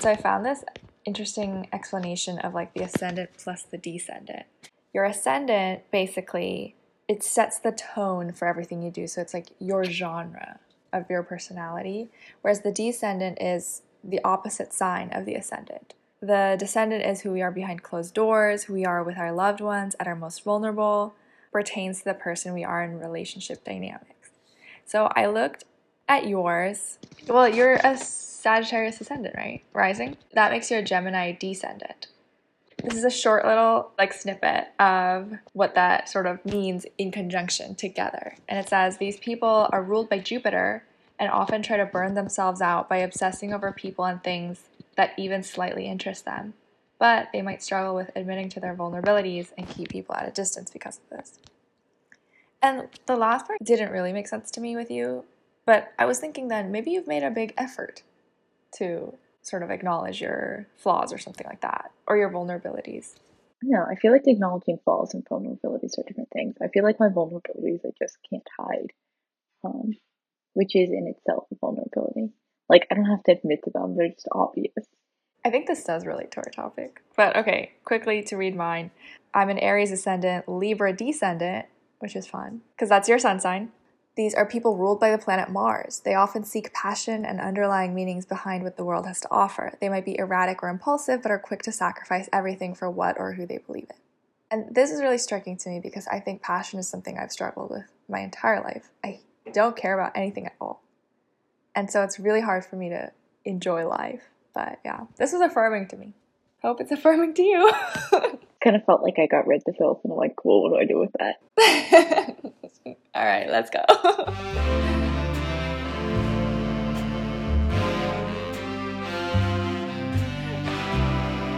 So I found this interesting explanation of like the ascendant plus the descendant. Your ascendant basically it sets the tone for everything you do. So it's like your genre of your personality, whereas the descendant is the opposite sign of the ascendant. The descendant is who we are behind closed doors, who we are with our loved ones at our most vulnerable, pertains to the person we are in relationship dynamics. So I looked at yours. Well, you're a Sagittarius ascendant, right? Rising. That makes you a Gemini descendant. This is a short little like snippet of what that sort of means in conjunction together. And it says these people are ruled by Jupiter and often try to burn themselves out by obsessing over people and things that even slightly interest them. But they might struggle with admitting to their vulnerabilities and keep people at a distance because of this. And the last part didn't really make sense to me with you, but I was thinking then maybe you've made a big effort to sort of acknowledge your flaws or something like that, or your vulnerabilities. No, I feel like acknowledging flaws and vulnerabilities are different things. I feel like my vulnerabilities I just can't hide, um, which is in itself a vulnerability. Like I don't have to admit to them; they're just obvious. I think this does relate to our topic. But okay, quickly to read mine. I'm an Aries ascendant, Libra descendant, which is fun because that's your sun sign. These are people ruled by the planet Mars. They often seek passion and underlying meanings behind what the world has to offer. They might be erratic or impulsive, but are quick to sacrifice everything for what or who they believe in. And this is really striking to me because I think passion is something I've struggled with my entire life. I don't care about anything at all. And so it's really hard for me to enjoy life. But yeah, this was affirming to me. Hope it's affirming to you. kind of felt like I got rid of the filth and I'm like, cool, what do I do with that? All right, let's go.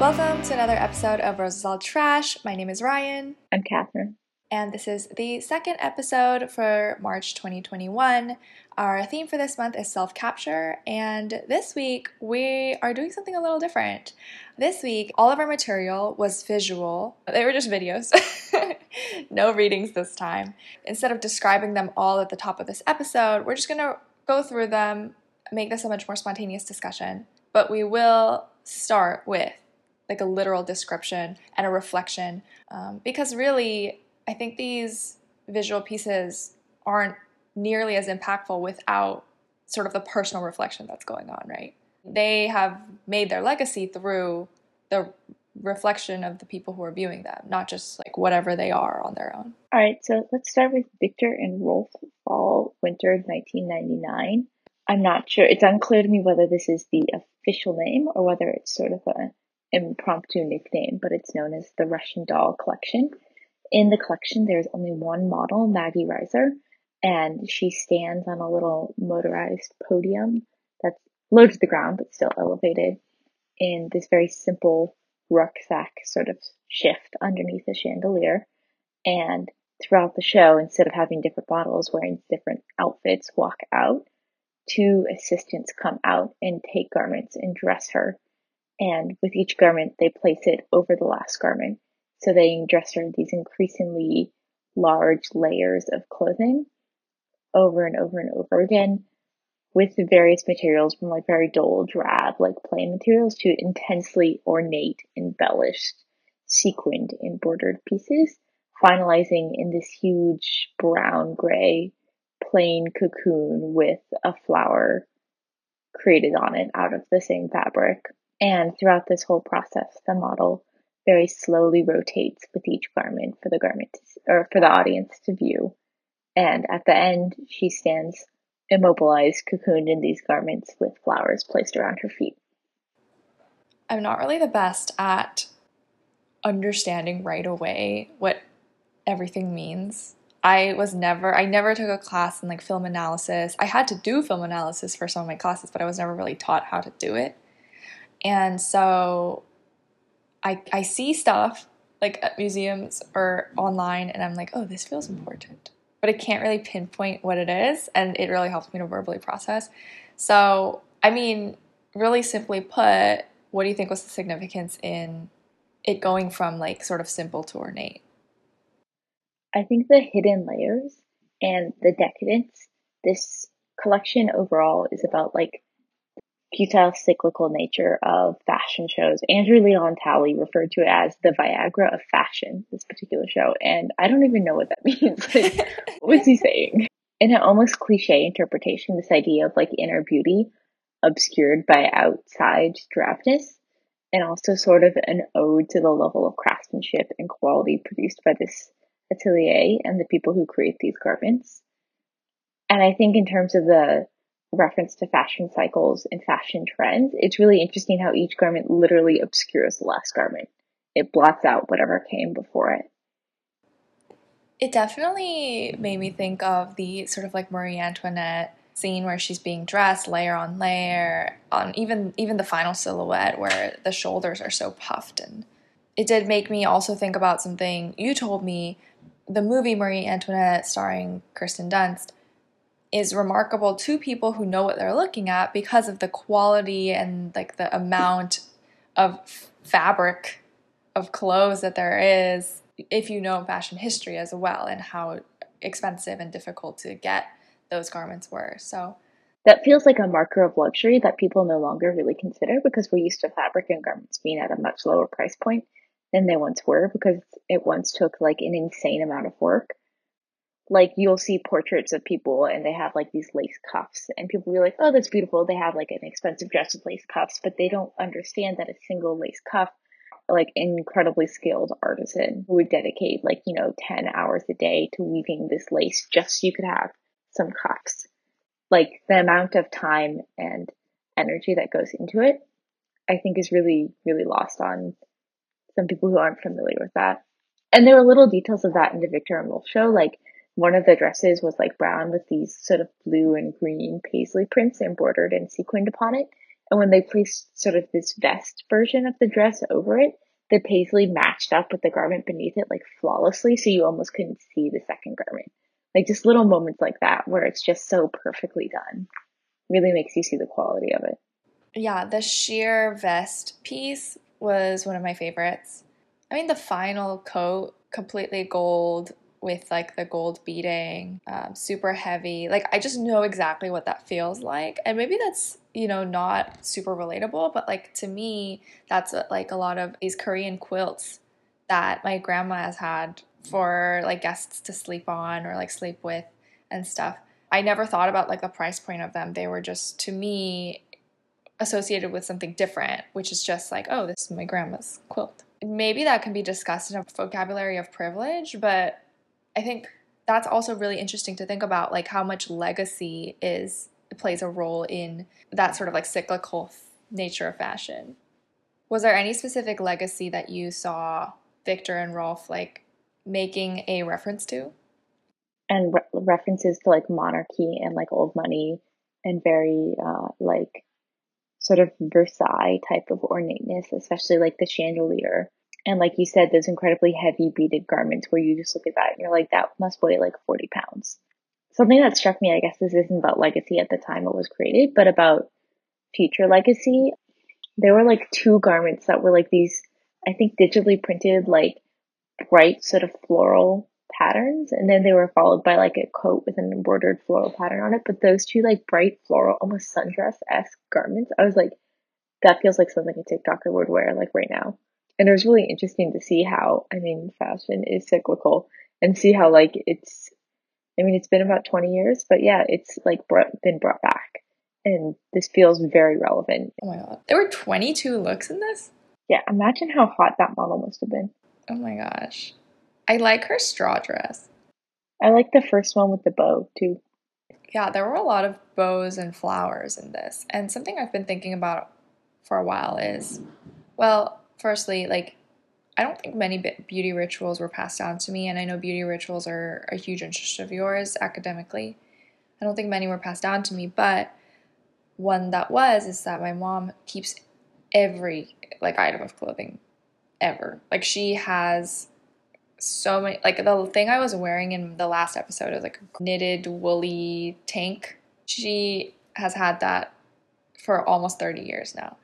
Welcome to another episode of Roses All Trash. My name is Ryen. I'm Katherine. And this is the second episode for March 2021. Our theme for this month is self capture, and this week we are doing something a little different. This week, all of our material was visual, they were just videos. no readings this time. Instead of describing them all at the top of this episode, we're just gonna go through them, make this a much more spontaneous discussion. But we will start with like a literal description and a reflection um, because really, I think these visual pieces aren't nearly as impactful without sort of the personal reflection that's going on, right? They have made their legacy through the reflection of the people who are viewing them, not just like whatever they are on their own. All right, so let's start with Viktor and Rolf Fall Winter 1999. I'm not sure, it's unclear to me whether this is the official name or whether it's sort of an impromptu nickname, but it's known as the Russian Doll Collection. In the collection, there's only one model, Maggie Rizer, and she stands on a little motorized podium that's low to the ground but still elevated in this very simple rucksack sort of shift underneath the chandelier. And throughout the show, instead of having different models wearing different outfits walk out, two assistants come out and take garments and dress her. And with each garment, they place it over the last garment. So they dress her in these increasingly large layers of clothing over and over and over again with various materials from like very dull, drab, like plain materials to intensely ornate, embellished, sequined, embroidered pieces, finalizing in this huge brown gray plain cocoon with a flower created on it out of the same fabric. And throughout this whole process, the model very slowly rotates with each garment for the garment to, or for the audience to view and at the end, she stands immobilized, cocooned in these garments with flowers placed around her feet. I'm not really the best at understanding right away what everything means. I was never, I never took a class in like film analysis. I had to do film analysis for some of my classes, but I was never really taught how to do it. And so I, I see stuff like at museums or online, and I'm like, oh, this feels important but I can't really pinpoint what it is, and it really helps me to verbally process. So, I mean, really simply put, what do you think was the significance in it going from like sort of simple to ornate? I think the hidden layers and the decadence, this collection overall is about like futile cyclical nature of fashion shows. André Leon Talley referred to it as the Viagra of fashion, this particular show. And I don't even know what that means. like, what was he saying? In an almost cliche interpretation, this idea of like inner beauty obscured by outside drabness, and also sort of an ode to the level of craftsmanship and quality produced by this atelier and the people who create these garments. And I think in terms of the reference to fashion cycles and fashion trends, it's really interesting how each garment literally obscures the last garment. It blots out whatever came before it. It definitely made me think of the sort of like Marie Antoinette scene where she's being dressed layer on layer on even even the final silhouette where the shoulders are so puffed and it did make me also think about something you told me the movie Marie Antoinette starring Kirsten Dunst is remarkable to people who know what they're looking at because of the quality and like the amount of fabric of clothes that there is if you know fashion history as well and how expensive and difficult to get those garments were. So that feels like a marker of luxury that people no longer really consider because we're used to fabric and garments being at a much lower price point than they once were because it once took like an insane amount of work like you'll see portraits of people and they have like these lace cuffs and people be like oh that's beautiful. They have like an expensive dress with lace cuffs but they don't understand that a single lace cuff like incredibly skilled artisan would dedicate like you know 10 hours a day to weaving this lace just so you could have some cuffs. Like the amount of time and energy that goes into it i think is really really lost on some people who aren't familiar with that. And there were little details of that in the Viktor and Rolf show like one of the dresses was like brown with these sort of blue and green paisley prints embroidered and sequined upon it. And when they placed sort of this vest version of the dress over it, the paisley matched up with the garment beneath it like flawlessly, so you almost couldn't see the second garment. Like just little moments like that where it's just so perfectly done really makes you see the quality of it. Yeah, the sheer vest piece was one of my favorites. I mean, the final coat, completely gold, with like the gold beading, um, super heavy. Like I just know exactly what that feels like, and maybe that's you know not super relatable, but like to me, that's uh, like a lot of these Korean quilts that my grandma has had for like guests to sleep on or like sleep with and stuff. I never thought about like the price point of them. They were just to me associated with something different, which is just like, oh, this is my grandma's quilt. Maybe that can be discussed in a vocabulary of privilege, but I think that's also really interesting to think about, like how much legacy is plays a role in that sort of like cyclical nature of fashion. Was there any specific legacy that you saw Viktor and Rolf like making a reference to? And re- references to like monarchy and like old money and very uh, like sort of Versailles type of ornateness, especially like the chandelier and like you said, those incredibly heavy beaded garments where you just look at that and you're like, that must weigh like 40 pounds. Something that struck me, I guess this isn't about legacy at the time it was created, but about future legacy. There were like two garments that were like these, I think digitally printed, like bright sort of floral patterns. And then they were followed by like a coat with an embroidered floral pattern on it. But those two like bright floral, almost sundress esque garments, I was like, that feels like something a TikToker would wear like right now and it was really interesting to see how I mean fashion is cyclical and see how like it's I mean it's been about 20 years but yeah it's like brought, been brought back and this feels very relevant. Oh my god. There were 22 looks in this? Yeah, imagine how hot that model must have been. Oh my gosh. I like her straw dress. I like the first one with the bow too. Yeah, there were a lot of bows and flowers in this. And something I've been thinking about for a while is well, firstly, like I don't think many beauty rituals were passed down to me, and I know beauty rituals are a huge interest of yours academically. I don't think many were passed down to me, but one that was is that my mom keeps every like item of clothing ever. Like she has so many like the thing I was wearing in the last episode was like a knitted woolly tank. She has had that for almost 30 years now.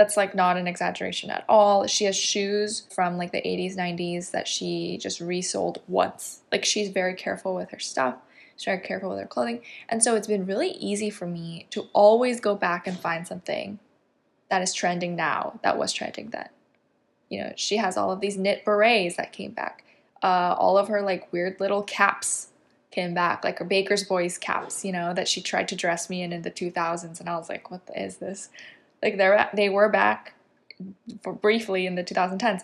That's like not an exaggeration at all. She has shoes from like the 80s, 90s that she just resold once. Like she's very careful with her stuff. She's very careful with her clothing. And so it's been really easy for me to always go back and find something that is trending now that was trending then. You know, she has all of these knit berets that came back. Uh, all of her like weird little caps came back, like her Baker's Boys caps, you know, that she tried to dress me in in the 2000s. And I was like, what is this? Like they're they were back briefly in the 2010s.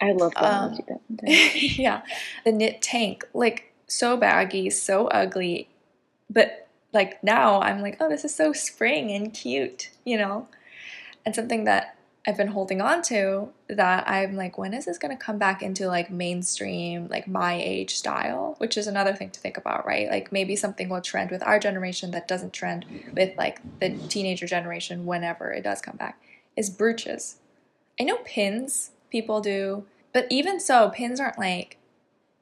I love them um, yeah, the knit tank, like so baggy, so ugly, but like now I'm like, oh, this is so spring and cute, you know, and something that I've been holding on to that I'm like, when is this going to come back into like mainstream, like my age style? Which is another thing to think about, right? Like maybe something will trend with our generation that doesn't trend with like the teenager generation whenever it does come back is brooches. I know pins people do, but even so, pins aren't like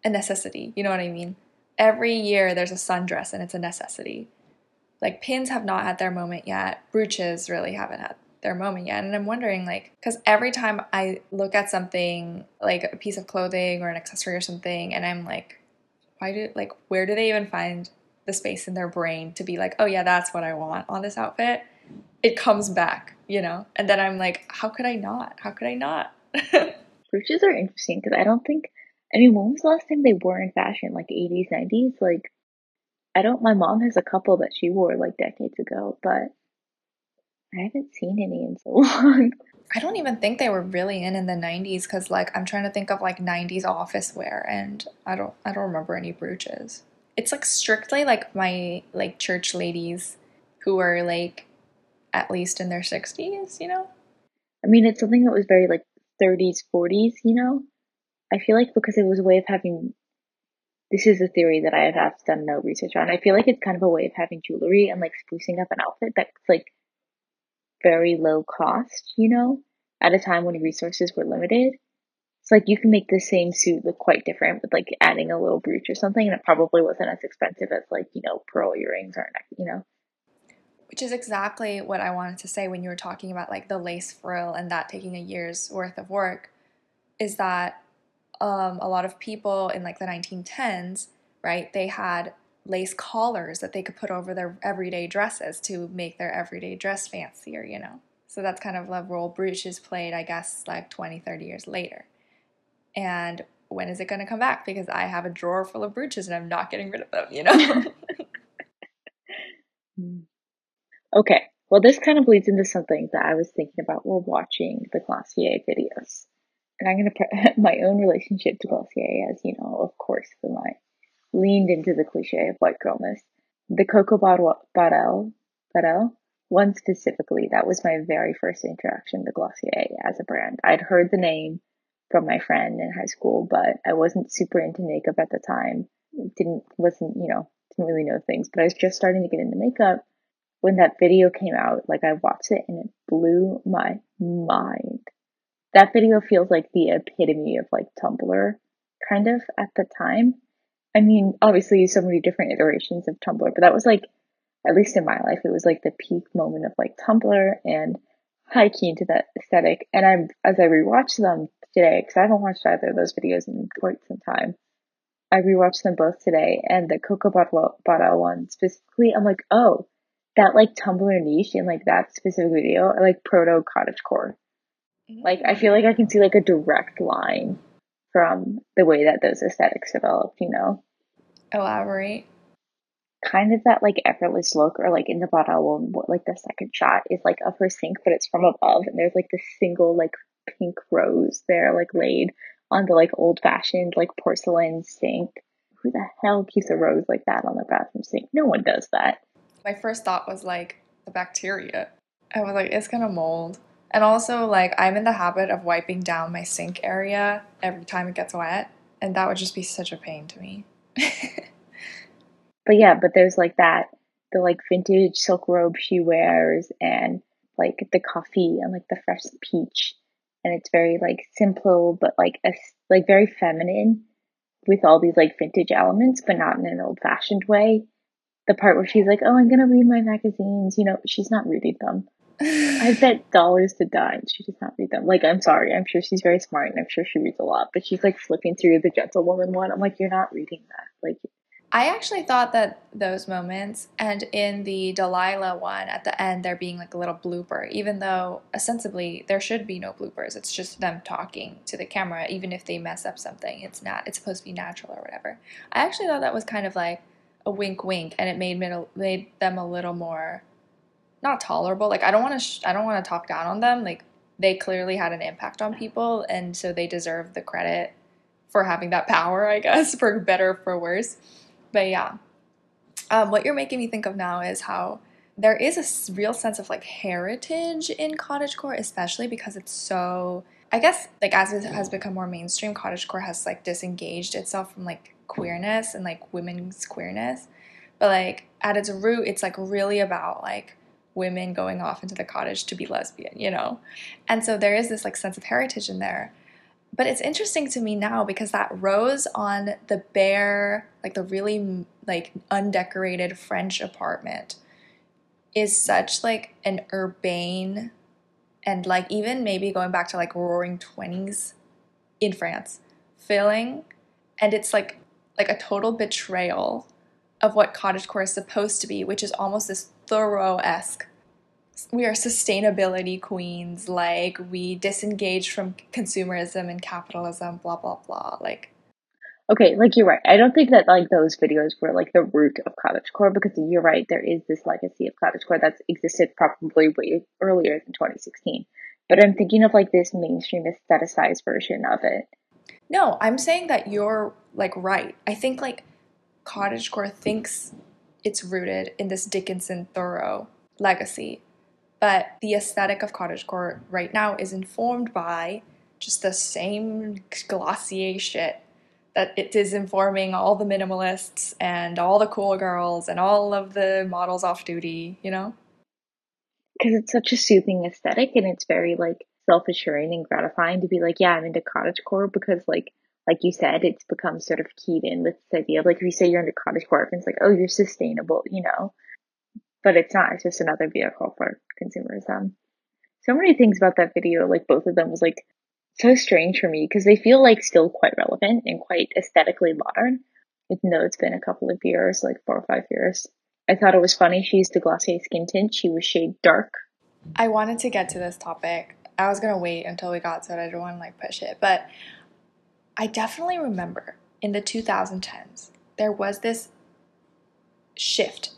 a necessity. You know what I mean? Every year there's a sundress and it's a necessity. Like pins have not had their moment yet. Brooches really haven't had their moment yet. And I'm wondering, like, because every time I look at something like a piece of clothing or an accessory or something, and I'm like, why do, like, where do they even find the space in their brain to be like, oh yeah, that's what I want on this outfit? It comes back, you know? And then I'm like, how could I not? How could I not? Brooches are interesting because I don't think, I mean, when was the last time they were in fashion? Like 80s, 90s? Like, I don't, my mom has a couple that she wore like decades ago, but I haven't seen any in so long. I don't even think they were really in in the 90s cuz like I'm trying to think of like 90s office wear and I don't I don't remember any brooches. It's like strictly like my like church ladies who are like at least in their 60s, you know? I mean, it's something that was very like 30s, 40s, you know? I feel like because it was a way of having this is a theory that I have done no research on. I feel like it's kind of a way of having jewelry and like sprucing up an outfit that's like very low cost, you know, at a time when resources were limited. It's like you can make the same suit look quite different with like adding a little brooch or something, and it probably wasn't as expensive as like, you know, pearl earrings or, you know. Which is exactly what I wanted to say when you were talking about like the lace frill and that taking a year's worth of work is that um, a lot of people in like the 1910s, right, they had lace collars that they could put over their everyday dresses to make their everyday dress fancier, you know. So that's kind of the role brooches played, I guess, like 20, 30 years later. And when is it going to come back? Because I have a drawer full of brooches and I'm not getting rid of them, you know? okay. Well, this kind of leads into something that I was thinking about while watching the Glossier videos. And I'm going to put my own relationship to Glossier as, you know, of course, the my leaned into the cliche of white girlness. The Coco Bottle, Bottle, one specifically, that was my very first interaction to Glossier as a brand. I'd heard the name from my friend in high school, but I wasn't super into makeup at the time. Didn't wasn't you know didn't really know things, but I was just starting to get into makeup when that video came out. Like I watched it and it blew my mind. That video feels like the epitome of like Tumblr, kind of at the time. I mean, obviously, so many different iterations of Tumblr, but that was like, at least in my life, it was like the peak moment of like Tumblr and high key into that aesthetic. And I'm, as I rewatched them today, because I haven't watched either of those videos in quite some time, I rewatched them both today. And the Coco Bottle one specifically, I'm like, oh, that like Tumblr niche in like that specific video, like proto cottagecore. Like, I feel like I can see like a direct line from the way that those aesthetics developed, you know? Elaborate. Kind of that like effortless look, or like in the bottle, like the second shot is like of her sink, but it's from above, and there's like this single like pink rose there, like laid on the like old fashioned like porcelain sink. Who the hell keeps a rose like that on their bathroom sink? No one does that. My first thought was like the bacteria. I was like, it's gonna mold. And also, like, I'm in the habit of wiping down my sink area every time it gets wet, and that would just be such a pain to me. but yeah, but there's like that the like vintage silk robe she wears, and like the coffee and like the fresh peach, and it's very like simple, but like a, like very feminine with all these like vintage elements, but not in an old fashioned way. The part where she's like, "Oh, I'm gonna read my magazines," you know, she's not reading them I bet dollars to die she does not read them. Like, I'm sorry, I'm sure she's very smart and I'm sure she reads a lot, but she's like flipping through the Gentlewoman one. I'm like, you're not reading that. Like, I actually thought that those moments, and in the Delilah one at the end, there being like a little blooper, even though ostensibly there should be no bloopers. It's just them talking to the camera, even if they mess up something. It's not. It's supposed to be natural or whatever. I actually thought that was kind of like a wink, wink, and it made made them a little more not tolerable. Like I don't want to. Sh- I don't want to talk down on them. Like they clearly had an impact on people, and so they deserve the credit for having that power. I guess for better for worse but yeah, um, what you're making me think of now is how there is a real sense of like heritage in cottagecore, especially because it's so. I guess like as it has become more mainstream, cottagecore has like disengaged itself from like queerness and like women's queerness, but like at its root, it's like really about like women going off into the cottage to be lesbian, you know? And so there is this like sense of heritage in there. But it's interesting to me now because that rose on the bare, like the really like undecorated French apartment is such like an urbane and like even maybe going back to like roaring 20s in France feeling and it's like like a total betrayal of what cottagecore is supposed to be, which is almost this Thoreau-esque. We are sustainability queens like we disengage from consumerism and capitalism blah blah blah like. Okay like you're right. I don't think that like those videos were like the root of cottagecore because you're right there is this legacy of cottagecore that's existed probably way earlier than 2016 but i'm thinking of like this mainstream aestheticized version of it. No i'm saying that you're like right. I think like cottagecore thinks it's rooted in this dickinson thoreau legacy but the aesthetic of cottagecore right now is informed by just the same Glossier shit that it is informing all the minimalists and all the cool girls and all of the models off duty, you know? Because it's such a soothing aesthetic and it's very like self assuring and gratifying to be like, yeah, I'm into cottagecore because like like you said, it's become sort of keyed in with this idea of like if you say you're under cottage cottagecore, it's like, oh, you're sustainable, you know but it's not. It's just another vehicle for consumerism. Um. So many things about that video, like both of them, was like so strange for me because they feel like still quite relevant and quite aesthetically modern, even though it's been a couple of years, like four or five years. I thought it was funny she used a glossy skin tint. She was shade dark. I wanted to get to this topic. I was gonna wait until we got to it. I didn't want to like push it, but I definitely remember in the 2010s there was this shift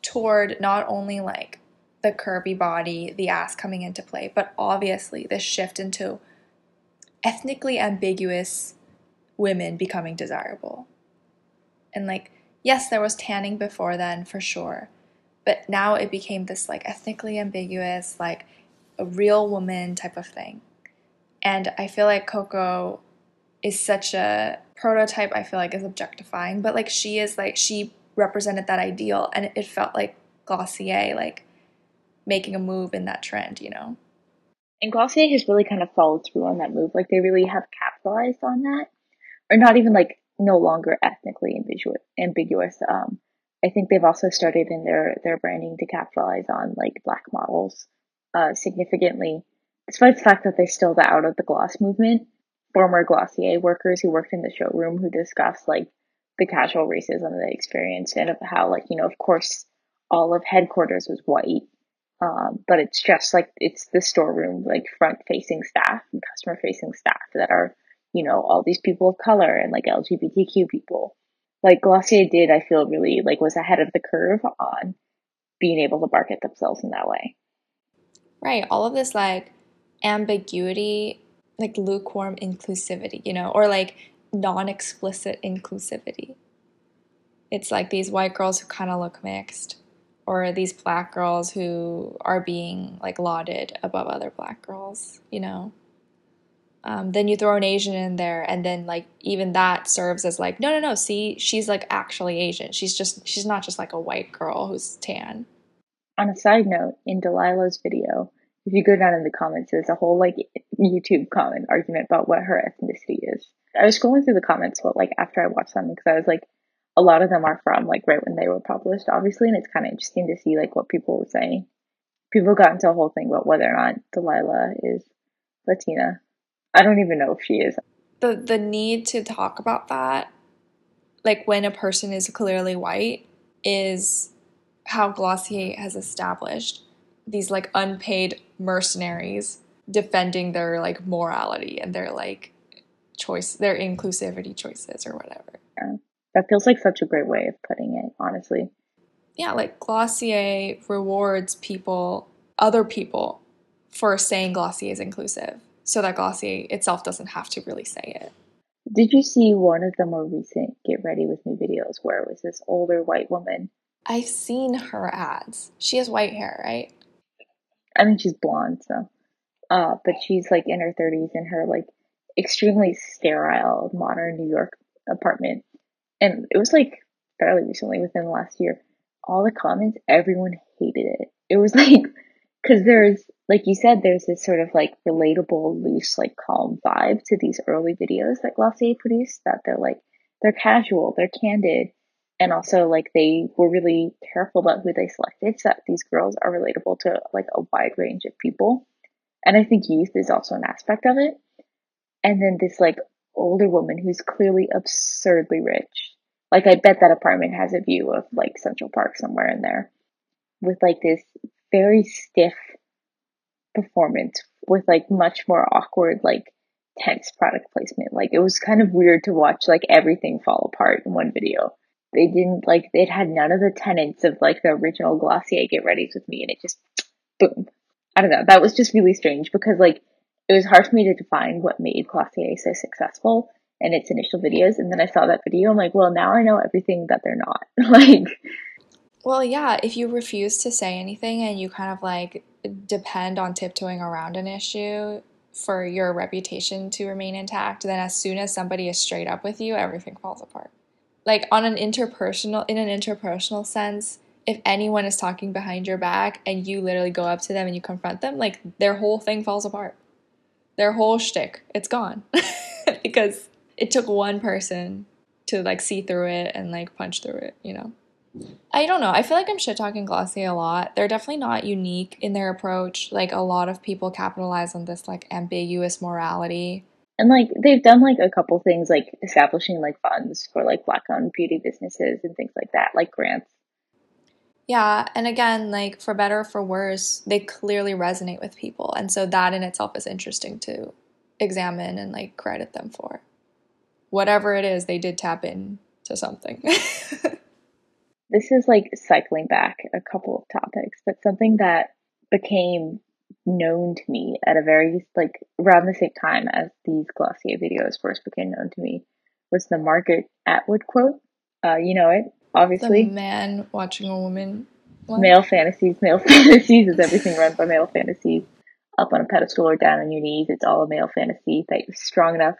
toward not only like the curvy body, the ass coming into play, but obviously this shift into ethnically ambiguous women becoming desirable. And like, yes, there was tanning before then for sure, but now it became this like ethnically ambiguous, like a real woman type of thing. And I feel like Coco is such a prototype, I feel like is objectifying, but like she is like, she represented that ideal and it felt like Glossier like making a move in that trend, you know. And Glossier has really kind of followed through on that move. Like they really have capitalized on that. Or not even like no longer ethnically ambiguous ambiguous. Um I think they've also started in their their branding to capitalize on like black models uh significantly. Despite the fact that they're still the out of the gloss movement, former Glossier workers who worked in the showroom who discussed like the casual racism they experienced and of how like you know of course all of headquarters was white um, but it's just like it's the storeroom like front facing staff and customer facing staff that are you know all these people of color and like lgbtq people. Like glossier did i feel really like was ahead of the curve on being able to market themselves in that way. Right. All of this like ambiguity like lukewarm inclusivity you know or like non explicit inclusivity. It's like these white girls who kind of look mixed, or these black girls who are being like lauded above other black girls, you know? Um, then you throw an Asian in there, and then like even that serves as like, no, no, no. See, she's like actually Asian. She's just she's not just like a white girl who's tan. On a side note, in Delilah's video, if you go down in the comments, there's a whole like YouTube comment argument about what her ethnicity is. I was scrolling through the comments, but like after I watched them, because I was like, a lot of them are from like right when they were published, obviously, and it's kind of interesting to see like what people were saying. People got into a whole thing about whether or not Delilah is Latina. I don't even know if she is. The the need to talk about that like when a person is clearly white, is how Glossier has established these like unpaid mercenaries defending their like morality and their like choice, their inclusivity choices or whatever. Yeah. That feels like such a great way of putting it, honestly. Yeah, like Glossier rewards people, other people, for saying Glossier is inclusive so that Glossier itself doesn't have to really say it. Did you see one of the more recent Get Ready With Me videos where it was this older white woman? I've seen her ads. She has white hair, right? I mean, she's blonde, so. Uh, but she's like in her 30s in her like extremely sterile modern New York apartment. And it was like fairly recently within the last year. All the comments, everyone hated it. It was like, cause there's, like you said, there's this sort of like relatable, loose, like calm vibe to these early videos that Glossier produced that they're like, they're casual, they're candid, and also like they were really careful about who they selected so that these girls are relatable to like a wide range of people. And I think youth is also an aspect of it. And then this like older woman who's clearly absurdly rich. Like I bet that apartment has a view of like Central Park somewhere in there with like this very stiff performance with like much more awkward like tense product placement. Like it was kind of weird to watch like everything fall apart in one video. They didn't like it had none of the tenets of like the original Glossier Get Ready with Me and it just boom. I don't know. That was just really strange because like it was hard for me to define what made Glossier so successful in its initial videos and then I saw that video I'm like, well now I know everything that they're not. like Well, yeah, if you refuse to say anything and you kind of like depend on tiptoeing around an issue for your reputation to remain intact, then as soon as somebody is straight up with you, everything falls apart. Like on an interpersonal in an interpersonal sense, if anyone is talking behind your back and you literally go up to them and you confront them, like their whole thing falls apart. Their whole shtick, it's gone. because it took one person to like see through it and like punch through it, you know? I don't know. I feel like I'm shit talking Glossier a lot. They're definitely not unique in their approach. Like a lot of people capitalize on this like ambiguous morality. And like they've done like a couple things like establishing like funds for like black owned beauty businesses and things like that, like grants. Yeah, and again, like for better or for worse, they clearly resonate with people. And so that in itself is interesting to examine and like credit them for. Whatever it is, they did tap in to something. this is like cycling back a couple of topics, but something that became known to me at a very like around the same time as these Glossier videos first became known to me was the Margaret Atwood quote. Uh, you know it, obviously. The man watching a woman. What? Male fantasies, male fantasies is everything run by male fantasies. Up on a pedestal or down on your knees, it's all a male fantasy that you're strong enough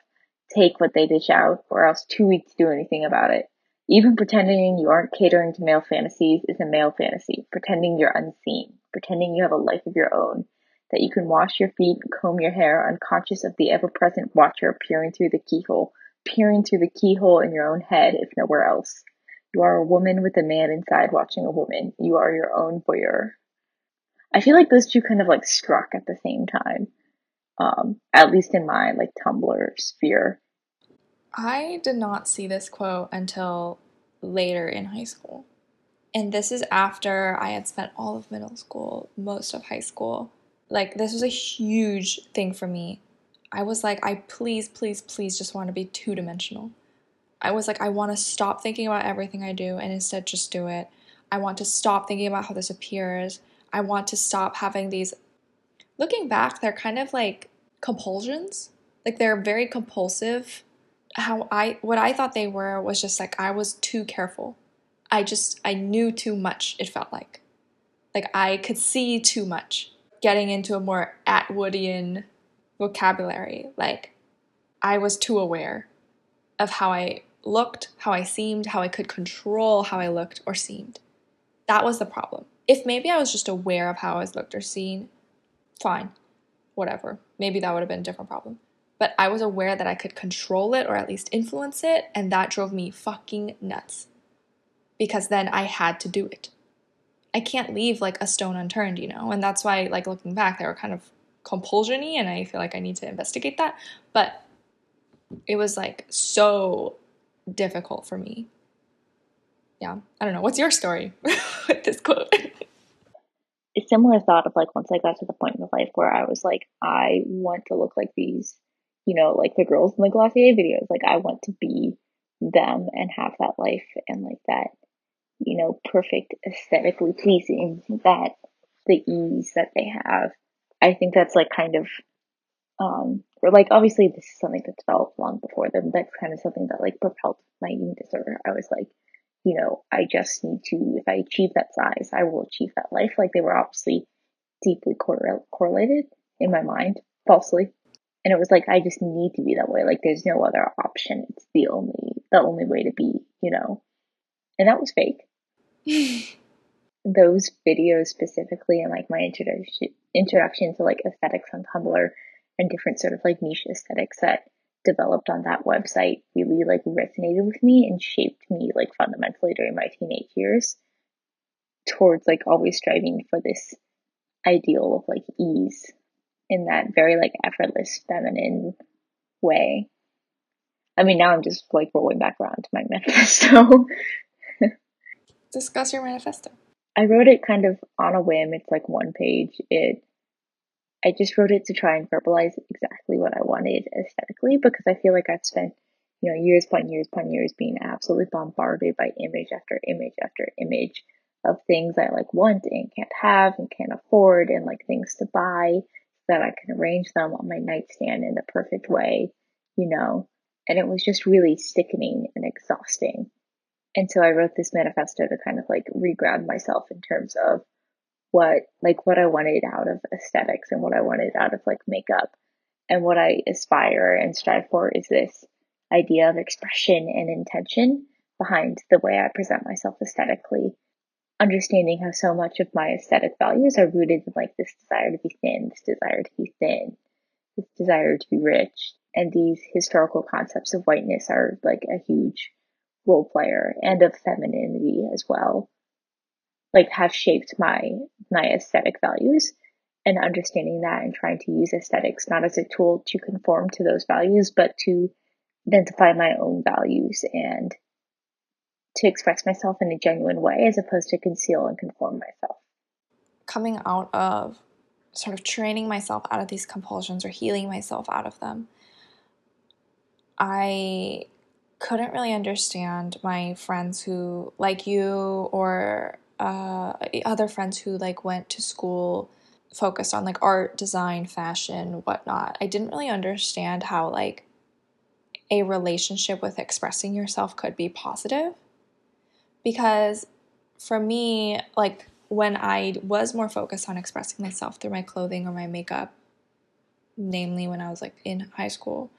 take what they dish out, or else too weak to do anything about it. Even pretending you aren't catering to male fantasies is a male fantasy. Pretending you're unseen. Pretending you have a life of your own. That you can wash your feet and comb your hair unconscious of the ever present watcher peering through the keyhole. Peering through the keyhole in your own head, if nowhere else. You are a woman with a man inside watching a woman. You are your own voyeur. I feel like those two kind of like struck at the same time. Um, at least in my like Tumblr sphere. I did not see this quote until later in high school. And this is after I had spent all of middle school, most of high school. Like, this was a huge thing for me. I was like, I please, please, please just want to be two dimensional. I was like, I want to stop thinking about everything I do and instead just do it. I want to stop thinking about how this appears. I want to stop having these. Looking back, they're kind of like compulsions. Like, they're very compulsive how I what I thought they were was just like I was too careful. I just I knew too much, it felt like. Like I could see too much. Getting into a more Atwoodian vocabulary. Like I was too aware of how I looked, how I seemed, how I could control how I looked or seemed. That was the problem. If maybe I was just aware of how I was looked or seen, fine. Whatever. Maybe that would have been a different problem but I was aware that I could control it or at least influence it, and that drove me fucking nuts. Because then I had to do it. I can't leave like a stone unturned, you know? And that's why, like, looking back, they were kind of compulsiony, and I feel like I need to investigate that. But it was like so difficult for me. Yeah, I don't know. What's your story with this quote? A similar thought of like once I got to the point in life where I was like, I want to look like these, you know, like the girls in the Glossier videos. Like I want to be them and have that life and like that, you know, perfect aesthetically pleasing that the ease that they have. I think that's like kind of um or like obviously this is something that developed long before them. That's kind of something that like propelled my eating disorder. I was like, you know, I just need to if I achieve that size, I will achieve that life. Like they were obviously deeply correl- correlated in my mind, falsely. And it was like I just need to be that way. Like there's no other option. It's the only the only way to be, you know. And that was fake. Those videos specifically and like my introduction introduction to like aesthetics on Tumblr and different sort of like niche aesthetics that developed on that website really like resonated with me and shaped me like fundamentally during my teenage years towards like always striving for this ideal of like ease in that very like effortless feminine way. I mean, now I'm just like rolling back around to my manifesto. Discuss your manifesto. I wrote it kind of on a whim. It's like one page. It I just wrote it to try and verbalize exactly what I wanted aesthetically because I feel like I've spent, you know, years upon years upon years being absolutely bombarded by image after image after image of things I like want and can't have and can't afford and like things to buy that I can arrange them on my nightstand in the perfect way, you know. And it was just really sickening and exhausting. And so I wrote this manifesto to kind of like reground myself in terms of what like what I wanted out of aesthetics and what I wanted out of like makeup and what I aspire and strive for is this idea of expression and intention behind the way I present myself aesthetically. Understanding how so much of my aesthetic values are rooted in like this desire to be thin, this desire to be thin, this desire to be rich. And these historical concepts of whiteness are like a huge role player and of femininity as well. Like have shaped my my aesthetic values and understanding that and trying to use aesthetics not as a tool to conform to those values but to identify my own values and to express myself in a genuine way as opposed to conceal and conform myself. Coming out of sort of training myself out of these compulsions or healing myself out of them i couldn't really understand my friends who like you or uh, other friends who like went to school focused on like art, design, fashion, whatnot. I didn't really understand how like a relationship with expressing yourself could be positive because for me, like when I was more focused on expressing myself through my clothing or my makeup, namely when I was like in high school,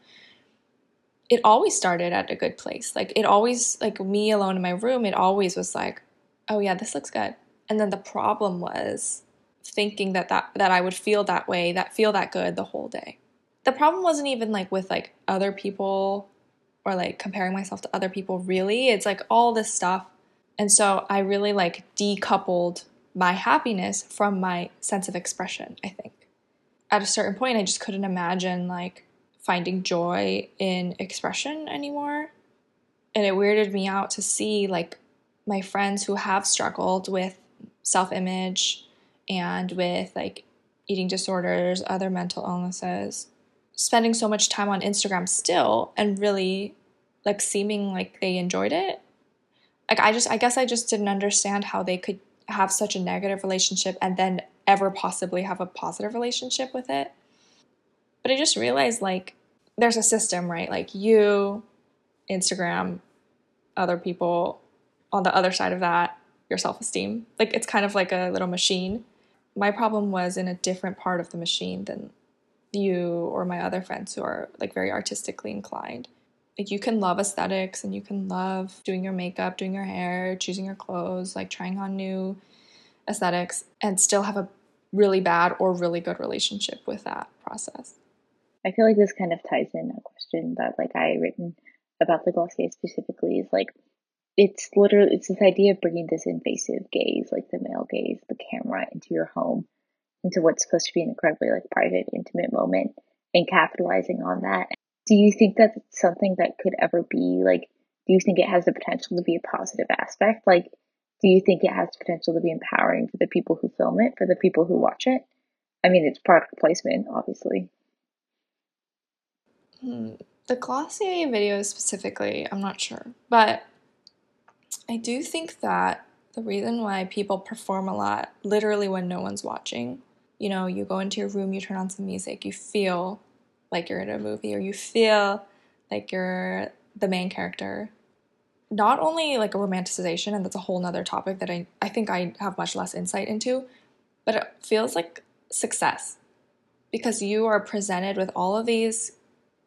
it always started at a good place. Like it always like me alone in my room, it always was like, oh yeah, this looks good. And then the problem was thinking that that that I would feel that way, that feel that good the whole day. The problem wasn't even like with like other people or like comparing myself to other people really. It's like all this stuff. And so I really like decoupled my happiness from my sense of expression, I think. At a certain point I just couldn't imagine like finding joy in expression anymore. And it weirded me out to see like my friends who have struggled with self image and with like eating disorders, other mental illnesses, spending so much time on Instagram still and really like seeming like they enjoyed it. Like I just I guess I just didn't understand how they could have such a negative relationship and then ever possibly have a positive relationship with it. But I just realized like there's a system, right? Like you, Instagram, other people, on the other side of that, your self esteem. Like it's kind of like a little machine. My problem was in a different part of the machine than you or my other friends who are like very artistically inclined. Like you can love aesthetics and you can love doing your makeup, doing your hair, choosing your clothes, like trying on new aesthetics and still have a really bad or really good relationship with that process. I feel like this kind of ties in a question that like I written about the Glossier specifically is like it's literally it's this idea of bringing this invasive gaze, like the male gaze, the camera, into your home, into what's supposed to be an incredibly like private, intimate moment, and capitalizing on that. Do you think that's something that could ever be like do you think it has the potential to be a positive aspect? Like, do you think it has the potential to be empowering for the people who film it, for the people who watch it? I mean, it's product placement, obviously. Hmm. The Glossier videos specifically, I'm not sure. But I do think that the reason why people perform a lot, literally when no one's watching, you know, you go into your room, you turn on some music, you feel like you're in a movie, or you feel like you're the main character. Not only like a romanticization, and that's a whole nother topic that I, I think I have much less insight into, but it feels like success because you are presented with all of these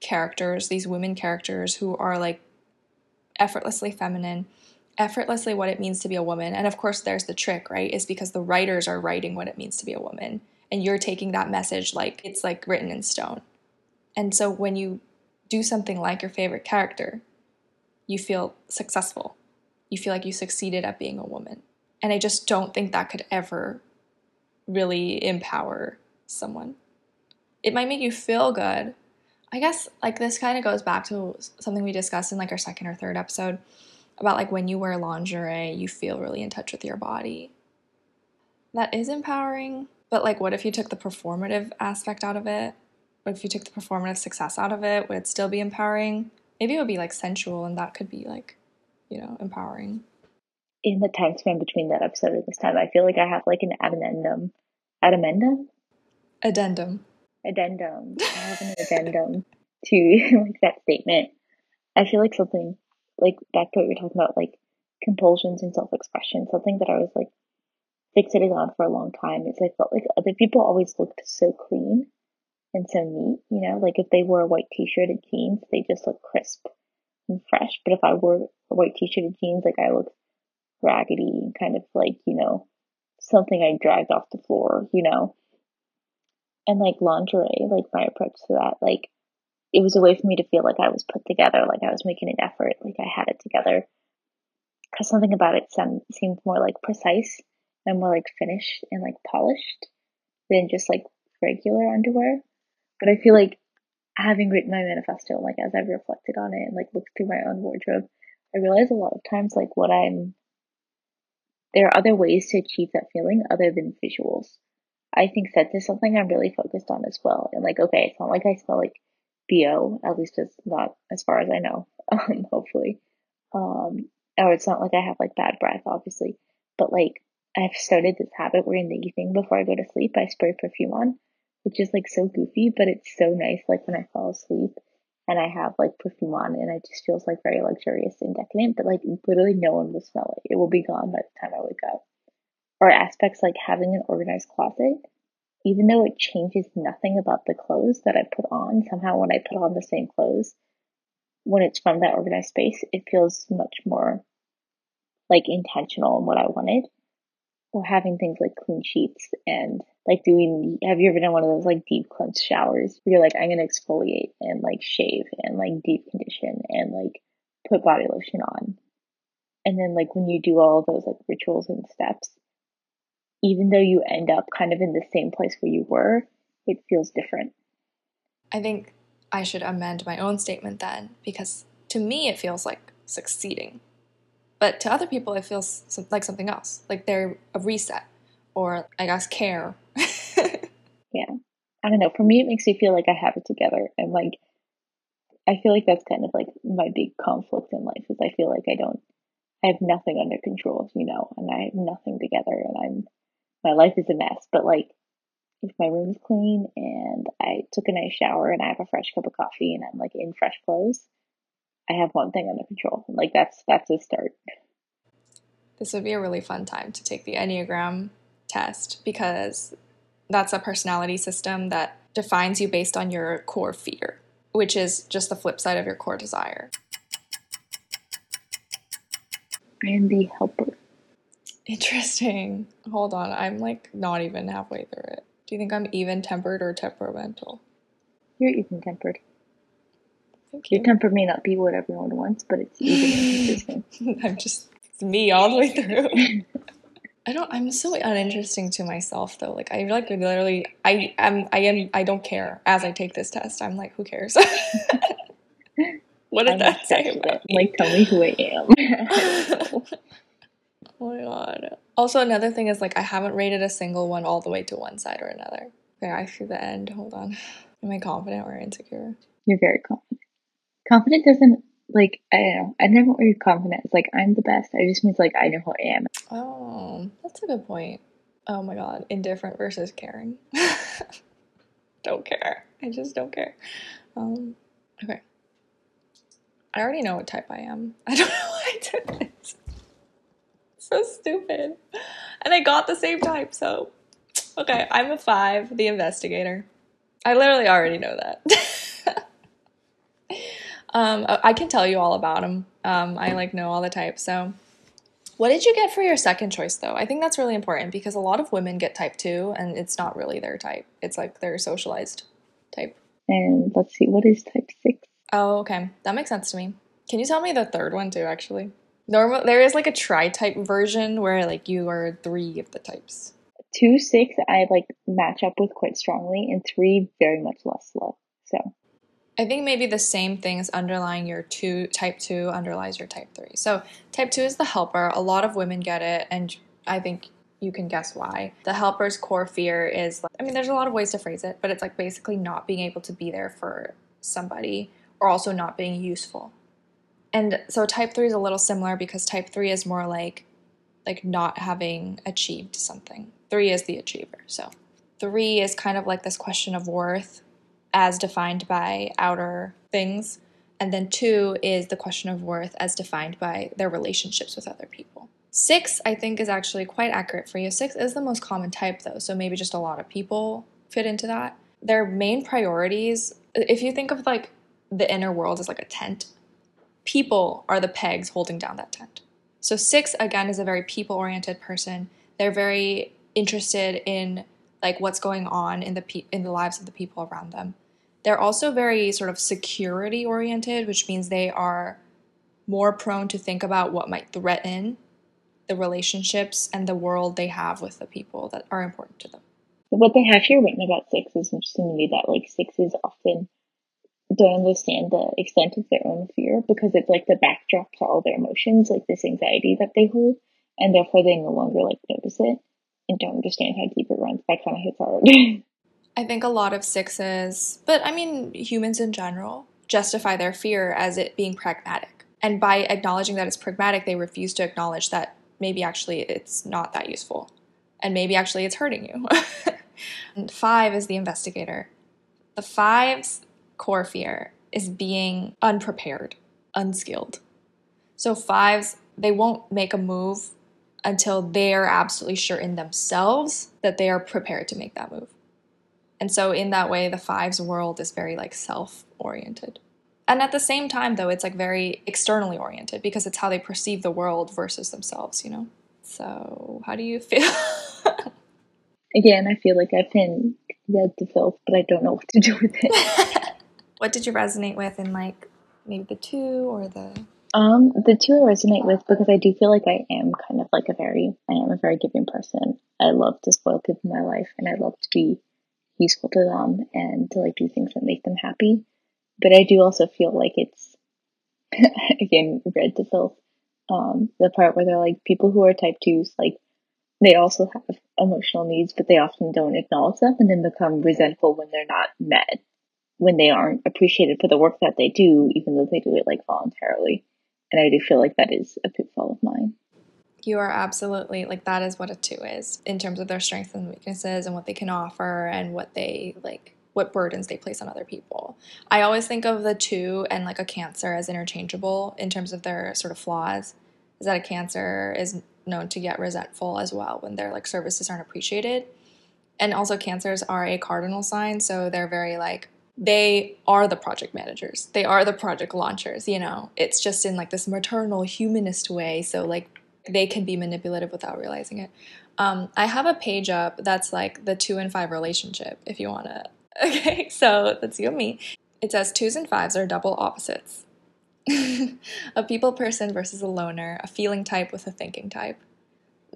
characters, these women characters who are like effortlessly feminine, effortlessly what it means to be a woman. And of course, there's the trick, right? Is because the writers are writing what it means to be a woman. And you're taking that message like it's like written in stone. And so when you do something like your favorite character, you feel successful. You feel like you succeeded at being a woman. And I just don't think that could ever really empower someone. It might make you feel good. I guess like this kind of goes back to something we discussed in like our second or third episode about like when you wear lingerie, you feel really in touch with your body. That is empowering, but like what if you took the performative aspect out of it? What if you took the performative success out of it? Would it still be empowering? Maybe it would be like sensual and that could be like, you know, empowering in the time span between that episode and this time, I feel like I have like an addendum. Addendum? Addendum. Addendum. I have an addendum to like that statement. I feel like something like back to what you're talking about, like compulsions and self expression, something that I was like fixated on for a long time is I felt like other people always looked so clean and so neat, you know, like if they wore a white t shirt and jeans, they just look crisp and fresh. But if I wore a white t shirt and jeans, like I looked raggedy, and kind of like, you know, something I dragged off the floor, you know. And like lingerie, like my approach to that, like it was a way for me to feel like I was put together, like I was making an effort, like I had it together. Because something about it seemed more like precise and more like finished and like polished than just like regular underwear. But I feel like having written my manifesto, like as I've reflected on it and like looked through my own wardrobe, I realize a lot of times like what I'm there are other ways to achieve that feeling other than visuals. I think scent is something I'm really focused on as well. And like, okay, it's not like I smell like BO, at least it's not as far as I know, um, hopefully. Um, or it's not like I have like bad breath, obviously. But like, I've started this habit where in the evening before I go to sleep, I spray perfume on, which is like so goofy, but it's so nice. Like when I fall asleep, and I have like perfume on and it just feels like very luxurious and decadent, but like literally no one will smell it. It will be gone by the time I wake up. Or aspects like having an organized closet, even though it changes nothing about the clothes that I put on, somehow when I put on the same clothes, when it's from that organized space, it feels much more like intentional in what I wanted. Or having things like clean sheets and like doing have you ever done one of those like deep cleanse showers where you're like i'm gonna exfoliate and like shave and like deep condition and like put body lotion on? And then like when you do all those like rituals and steps even though you end up kind of in the same place where you were it feels different i think i should amend my own statement then because to me it feels like succeeding but to other people, it feels like something else, like they're a reset or I guess care. yeah. I don't know. For me, it makes me feel like I have it together. And like, I feel like that's kind of like my big conflict in life is I feel like I don't, I have nothing under control, you know, and I have nothing together and I'm, my life is a mess. But like, if my room is clean and I took a nice shower and I have a fresh cup of coffee and I'm like in fresh clothes, I have one thing under control. Like that's that's a start. This would be a really fun time to take the Enneagram test because that's a personality system that defines you based on your core fear, which is just the flip side of your core desire. I am the helper. Interesting. Hold on, I'm like not even halfway through it. Do you think I'm even tempered or temperamental? You're even tempered. Thank you. Your temper may not be what everyone wants, but it's even consistent. I'm just it's me all the way through. I don't. I'm so uninteresting to myself though. Like I like literally. I am. I am. I don't care. As I take this test, I'm like, who cares? What did I'm that say about it. Like, tell me who I am. Oh my god. Also, another thing is like I haven't rated a single one all the way to one side or another. Okay, I see the end. Hold on. Am I confident or insecure? You're very confident. Confident doesn't like I don't know. I never want to confident. It's like I'm the best. I just means like I know who I am. Oh, that's a good point. Oh my god, indifferent versus caring. don't care. I just don't care. Um, okay. I already know what type I am. I don't know why I did this. So stupid. And I got the same type, so okay, I'm a five, the investigator. I literally already know that. um, I can tell you all about them. Um, I like know all the types. So, what did you get for your second choice though? I think that's really important because a lot of women get type two, and it's not really their type. It's like their socialized type. And let's see, what is type six? Oh, okay, that makes sense to me. Can you tell me the third one too? Actually, normal. There is like a tri-type version where like you are three of the types. Two six I like match up with quite strongly, and three very much less slow. So I think maybe the same things underlying your two type two underlies your type three. So type two is the helper. A lot of women get it, and I think you can guess why. The helper's core fear is like, I mean, there's a lot of ways to phrase it, but it's like basically not being able to be there for somebody or also not being useful. And so type three is a little similar because type three is more like like not having achieved something. Three is the achiever. So three is kind of like this question of worth as defined by outer things. And then two is the question of worth as defined by their relationships with other people. Six, I think, is actually quite accurate for you. Six is the most common type, though, so maybe just a lot of people fit into that. Their main priorities, if you think of like the inner world as like a tent, people are the pegs holding down that tent. So, six, again, is a very people oriented person. They're very interested in like what's going on in the pe- in the lives of the people around them. They're also very sort of security oriented, which means they are more prone to think about what might threaten the relationships and the world they have with the people that are important to them. what they have here written about six is interesting to me that like six is often don't understand the extent of their own fear because it's like the backdrop to all their emotions, like this anxiety that they hold, and therefore they no longer like notice it and don't understand how deep it runs. That kind of hits hard. I think a lot of sixes, but I mean humans in general, justify their fear as it being pragmatic. And by acknowledging that it's pragmatic, they refuse to acknowledge that maybe actually it's not that useful. And maybe actually it's hurting you. five is the investigator. The five's core fear is being unprepared, unskilled. So fives, they won't make a move until they're absolutely sure in themselves that they are prepared to make that move. And so in that way, the fives world is very like self-oriented. And at the same time though, it's like very externally oriented because it's how they perceive the world versus themselves, you know? So how do you feel? Again, I feel like I've been read the filth, but I don't know what to do with it. what did you resonate with in like maybe the two or the Um, the two I resonate with because I do feel like I am kind of like a very, I am a very giving person. I love to spoil people in my life and I love to be useful to them and to like do things that make them happy. But I do also feel like it's, again, red to filth. Um, the part where they're like people who are type twos, like they also have emotional needs, but they often don't acknowledge them and then become resentful when they're not met, when they aren't appreciated for the work that they do, even though they do it like voluntarily. And I do feel like that is a pitfall of mine. You are absolutely like that is what a two is in terms of their strengths and weaknesses and what they can offer and what they like what burdens they place on other people. I always think of the two and like a cancer as interchangeable in terms of their sort of flaws. Is that a cancer is known to get resentful as well when their like services aren't appreciated. And also cancers are a cardinal sign, so they're very like they are the project managers. They are the project launchers, you know. It's just in like this maternal humanist way, so like they can be manipulative without realizing it. Um, I have a page up that's like the two and five relationship if you want to. Okay, so that's you and me. It says twos and fives are double opposites. a people person versus a loner, a feeling type with a thinking type.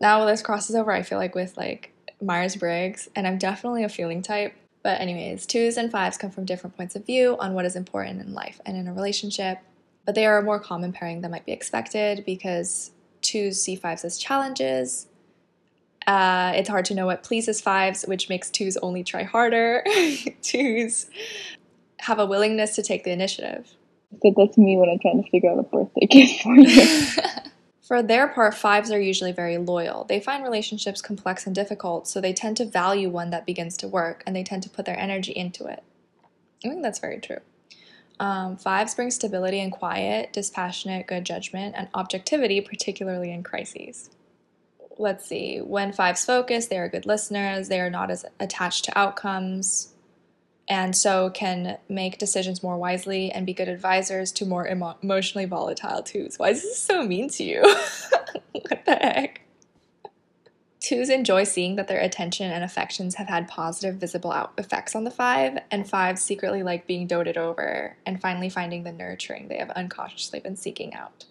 Now this crosses over, I feel like, with like Myers Briggs, and I'm definitely a feeling type. But, anyways, twos and fives come from different points of view on what is important in life and in a relationship. But they are a more common pairing than might be expected because twos see fives as challenges. Uh, it's hard to know what pleases fives, which makes twos only try harder. twos have a willingness to take the initiative. So that's me when I'm trying to figure out a birthday gift for you. For their part, fives are usually very loyal. They find relationships complex and difficult, so they tend to value one that begins to work and they tend to put their energy into it. I think that's very true. Um, fives bring stability and quiet, dispassionate, good judgment, and objectivity, particularly in crises. Let's see. When fives focus, they are good listeners. They are not as attached to outcomes, and so can make decisions more wisely and be good advisors to more emo- emotionally volatile twos. Why is this so mean to you? what the heck? Twos enjoy seeing that their attention and affections have had positive visible out- effects on the five, and fives secretly like being doted over and finally finding the nurturing they have unconsciously been seeking out.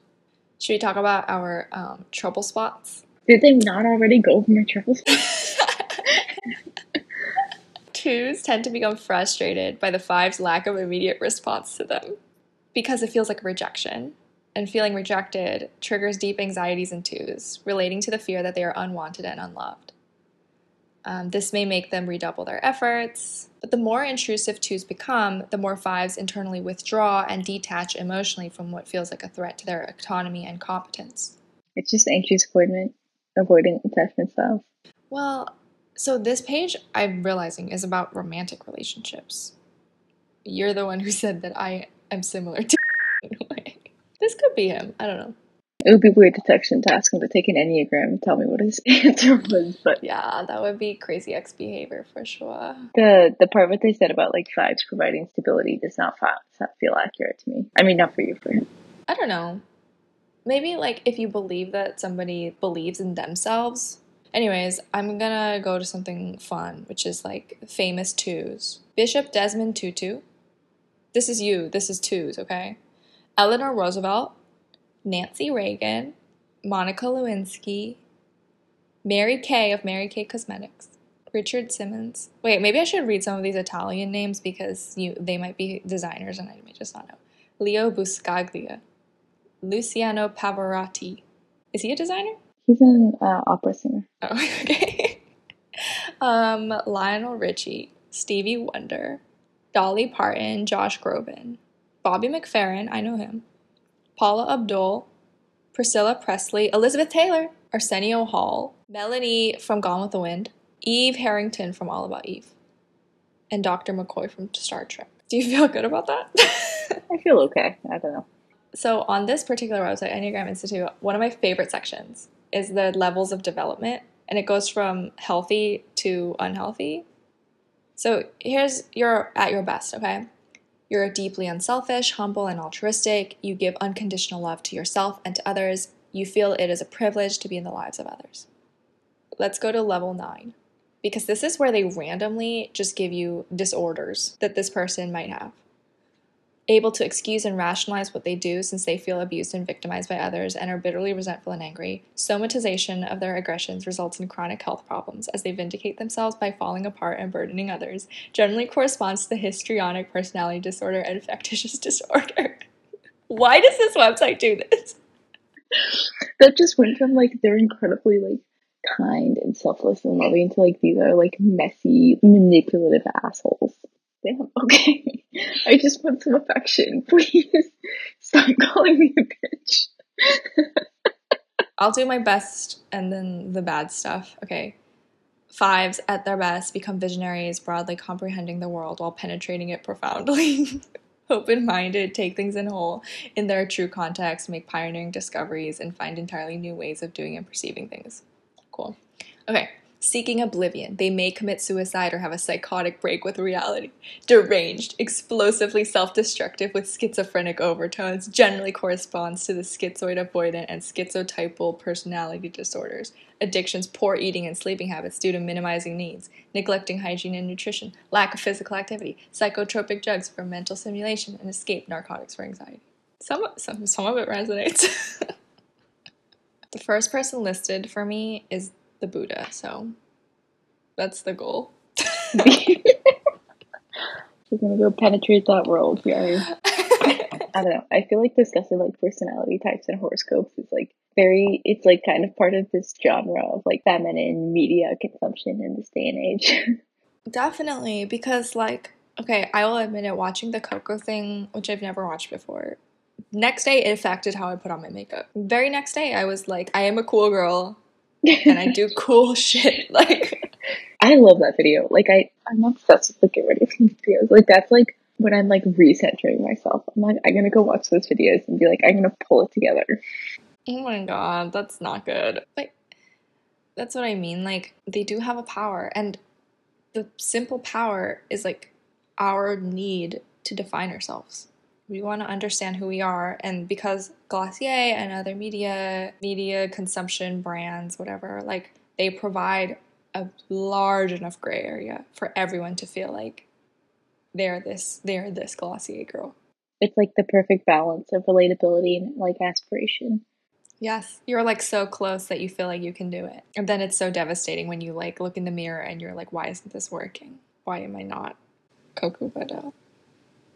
Should we talk about our um, trouble spots? Did they not already go over my troubles? Twos tend to become frustrated by the five's lack of immediate response to them because it feels like a rejection. And feeling rejected triggers deep anxieties in twos, relating to the fear that they are unwanted and unloved. Um, this may make them redouble their efforts, but the more intrusive twos become, the more fives internally withdraw and detach emotionally from what feels like a threat to their autonomy and competence. It's just anxious avoidant, avoiding attachment styles. Well, so this page I'm realizing is about romantic relationships. You're the one who said that I am similar to in a way. This could be him. I don't know. It would be weird him to ask him to take an Enneagram and tell me what his answer was, but Yeah, that would be crazy ex behavior for sure. the the part what they said about like fives providing stability does not fa- not feel accurate to me. I mean, not for you, for him. I don't know. Maybe like if you believe that somebody believes in themselves. Anyways, I'm gonna go to something fun, which is like famous twos. Bishop Desmond Tutu. This is you. This is twos, okay? Eleanor Roosevelt, Nancy Reagan, Monica Lewinsky, Mary Kay of Mary Kay Cosmetics, Richard Simmons. Wait, maybe I should read some of these Italian names because you they might be designers and I may just not know. Leo Buscaglia, Luciano Pavarotti. Is he a designer? He's an uh, opera singer. Oh, okay. um, Lionel Richie, Stevie Wonder, Dolly Parton, Josh Groban, Bobby McFerrin, I know him, Paula Abdul, Priscilla Presley, Elizabeth Taylor, Arsenio Hall, Melanie from Gone with the Wind, Eve Harrington from All About Eve, and Dr. McCoy from Star Trek. Do you feel good about that? I feel okay. I don't know. so on this particular website, Enneagram Institute, one of my favorite sections is the levels of development, and it goes from healthy to unhealthy. So here's you're at your best, okay? You're deeply unselfish, humble, and altruistic. You give unconditional love to yourself and to others. You feel it is a privilege to be in the lives of others. Let's go to level nine, because this is where they randomly just give you disorders that this person might have able to excuse and rationalize what they do since they feel abused and victimized by others and are bitterly resentful and angry. Somatization of their aggressions results in chronic health problems as they vindicate themselves by falling apart and burdening others. Generally corresponds to the histrionic personality disorder and factitious disorder. Why does this website do this? That just went from like they're incredibly like kind and selfless and loving to like these are like messy, manipulative assholes. Okay. I just want some affection. Please stop calling me a bitch. I'll do my best and then the bad stuff. Okay. Fives, at their best, become visionaries, broadly comprehending the world while penetrating it profoundly. Open minded, take things in whole in their true context, make pioneering discoveries, and find entirely new ways of doing and perceiving things. Cool. Okay. Seeking oblivion. They may commit suicide or have a psychotic break with reality. Deranged, explosively self destructive with schizophrenic overtones, generally corresponds to the schizoid avoidant and schizotypal personality disorders. Addictions, poor eating and sleeping habits due to minimizing needs, neglecting hygiene and nutrition, lack of physical activity, psychotropic drugs for mental stimulation, and escape narcotics for anxiety. Some, some, some of it resonates. the first person listed for me is the Buddha, so that's the goal. We're gonna go penetrate that world, guys. I don't know. I feel like discussing like personality types and horoscopes is like very it's like kind of part of this genre of like feminine media consumption in this day and age. Definitely, because like, okay, I will admit it, watching the Coco thing, which I've never watched before, next day it affected how I put on my makeup. Very next day I was like, I am a cool girl and I do cool shit. Like I love that video. Like I, I'm obsessed with the get ready me videos. Like that's like when I'm like recentering myself. I'm like, I'm gonna go watch those videos and be like, I'm gonna pull it together. Oh my god, that's not good. But that's what I mean. Like they do have a power, and the simple power is like our need to define ourselves. We want to understand who we are, and because Glossier and other media, media consumption brands, whatever, like they provide a large enough gray area for everyone to feel like they're this they're this Glossier girl. It's like the perfect balance of relatability and like aspiration. Yes, you're like so close that you feel like you can do it. And then it's so devastating when you like look in the mirror and you're like, why isn't this working? Why am I not Coco Baudet?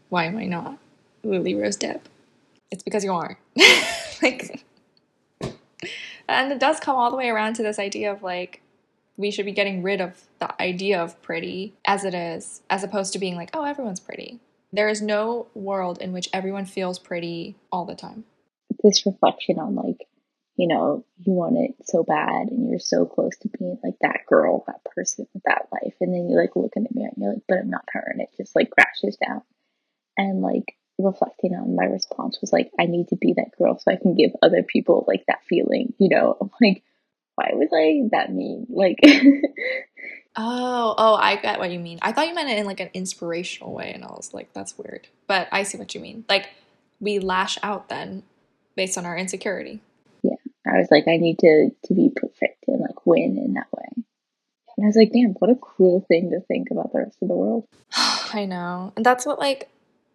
Why am I not Lily Rose Depp? It's because you are. like, and it does come all the way around to this idea of like, we should be getting rid of the idea of pretty as it is, as opposed to being like, oh, everyone's pretty. There is no world in which everyone feels pretty all the time. This reflection on like, you know, you want it so bad and you're so close to being like that girl, that person with that life. And then you like look in the mirror and you're like, but I'm not her. And it just like crashes down. And like reflecting on my response was like, I need to be that girl so I can give other people like that feeling, you know, I'm like, why was I that mean? Like, oh, oh, I get what you mean. I thought you meant it in like an inspirational way, and I was like, that's weird. But I see what you mean. Like, we lash out then based on our insecurity. Yeah, I was like, I need to to be perfect and like win in that way. And I was like, damn, what a cool thing to think about the rest of the world. I know, and that's what like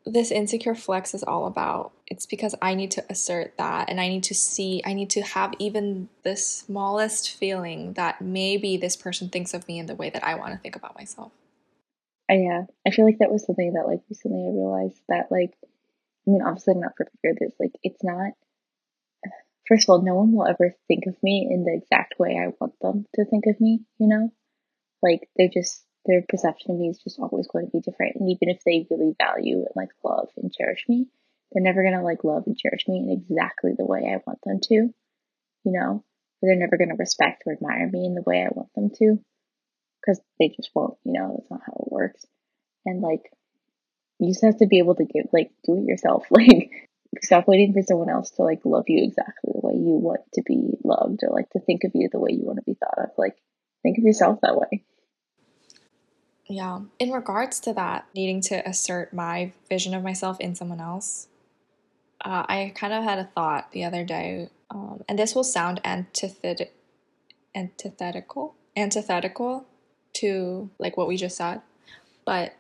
this insecure flex is all about. It's because I need to assert that and I need to see, I need to have even the smallest feeling that maybe this person thinks of me in the way that I want to think about myself. Uh, yeah, I feel like that was something that like recently I realized that like, I mean, obviously I'm not prepared for this. Like, it's not. First of all, no one will ever think of me in the exact way I want them to think of me. You know, like they just their perception of me is just always going to be different. And even if they really value and like love and cherish me, they're never gonna like love and cherish me in exactly the way I want them to, you know? They're never gonna respect or admire me in the way I want them to, because they just won't, you know, that's not how it works. And like, you just have to be able to give, like, do it yourself. Like, stop waiting for someone else to like love you exactly the way you want to be loved or like to think of you the way you want to be thought of. Like, think of yourself that way. Yeah. In regards to that, needing to assert my vision of myself in someone else, uh, I kind of had a thought the other day, um, and this will sound antithetical, antithetical, antithetical to like what we just said. But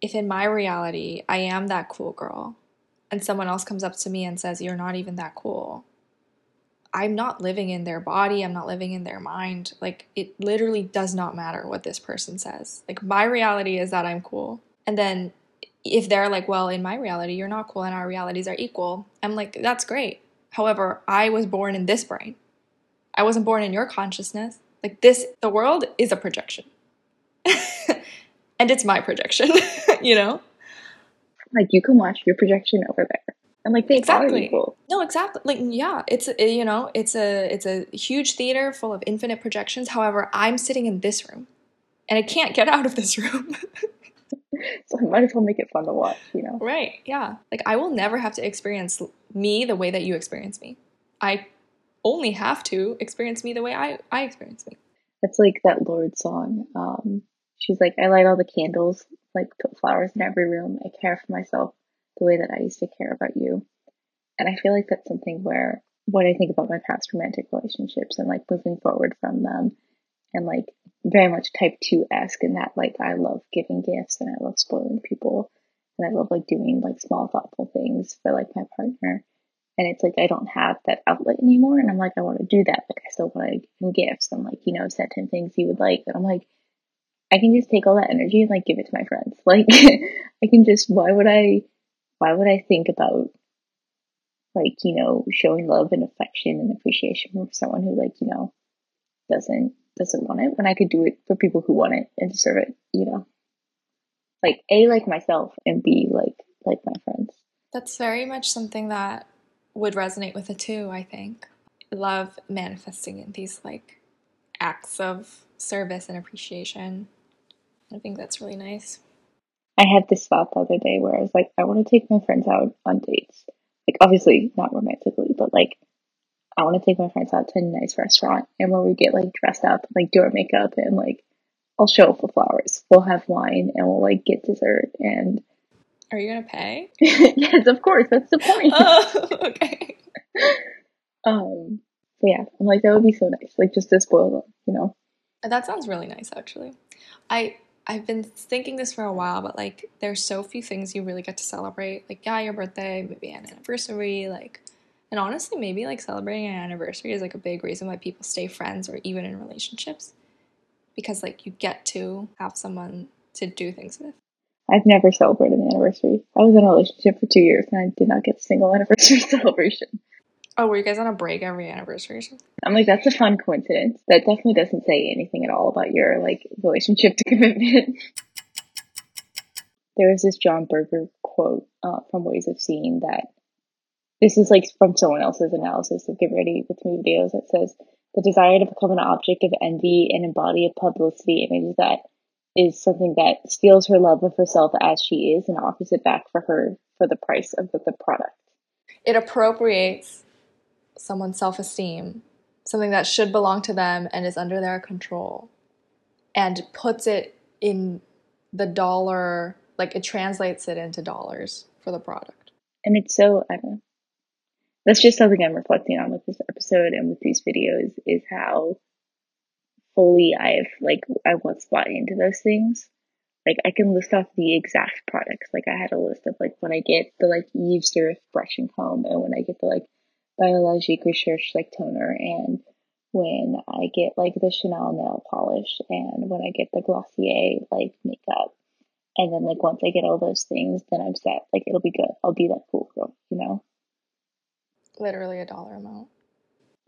if in my reality I am that cool girl, and someone else comes up to me and says you're not even that cool, I'm not living in their body, I'm not living in their mind. Like, it literally does not matter what this person says. Like, my reality is that I'm cool. And then if they're like, well, in my reality, you're not cool and our realities are equal, I'm like, that's great. However, I was born in this brain. I wasn't born in your consciousness. Like, this, the world is a projection. and it's my projection, you know? Like, you can watch your projection over there and like they exactly. No, exactly. Like yeah, it's a, you know, it's a it's a huge theater full of infinite projections. However, I'm sitting in this room, and I can't get out of this room. so I might as well make it fun to watch, you know. Right? Yeah. Like I will never have to experience me the way that you experience me. I only have to experience me the way I I experience me. It's like that Lorde song. Um, she's like, I light all the candles, like put flowers in every room. I care for myself the way that I used to care about you. And I feel like that's something where when I think about my past romantic relationships and like moving forward from them and like very much type 2 esque in that like I love giving gifts and I love spoiling people and I love like doing like small thoughtful things for like my partner. And it's like I don't have that outlet anymore and I'm like I want to do that. but I still want to give him gifts and like, you know, send him things he would like. And I'm like, I can just take all that energy and like give it to my friends. Like I can just why would I why would I think about like, you know, showing love and affection and appreciation for someone who like, you know, doesn't doesn't want it when I could do it for people who want it and deserve it, you know? Like A like myself and B like like my friends. That's very much something that would resonate with it too, I think. Love manifesting in these like acts of service and appreciation. I think that's really nice. I had this thought the other day where I was like, I want to take my friends out on dates. Like, obviously, not romantically, but like, I want to take my friends out to a nice restaurant. And when we get like dressed up, like, do our makeup, and like, I'll show up with flowers. We'll have wine and we'll like get dessert. And are you gonna pay? yes, of course. That's the point. Oh, okay. um, but yeah, I'm like, that would be so nice. Like, just to spoil them, you know? That sounds really nice, actually. I I've been thinking this for a while, but like there's so few things you really get to celebrate. Like, yeah, your birthday, maybe an anniversary, like and honestly, maybe like celebrating an anniversary is like a big reason why people stay friends or even in relationships. Because like you get to have someone to do things with. I've never celebrated an anniversary. I was in a relationship for two years and I did not get a single anniversary celebration. Oh, were you guys on a break every anniversary or something? I'm like, that's a fun coincidence. That definitely doesn't say anything at all about your like relationship to commitment. there was this John Berger quote uh, from Ways of Seeing that this is like from someone else's analysis of Get Ready with Me videos that says the desire to become an object of envy and embody a publicity image that is something that steals her love of herself as she is and offers it back for her for the price of the product. It appropriates someone's self esteem, something that should belong to them and is under their control, and puts it in the dollar, like it translates it into dollars for the product. And it's so, I don't know. That's just something I'm reflecting on with this episode and with these videos is how fully I've like I once bought into those things. Like I can list off the exact products. Like I had a list of like when I get the like Yves brush and comb and when I get the like Biologique Recherche like toner and when I get like the Chanel nail polish and when I get the Glossier like makeup. And then like once I get all those things, then I'm set. Like it'll be good. I'll be that cool girl, you know? Literally a dollar amount.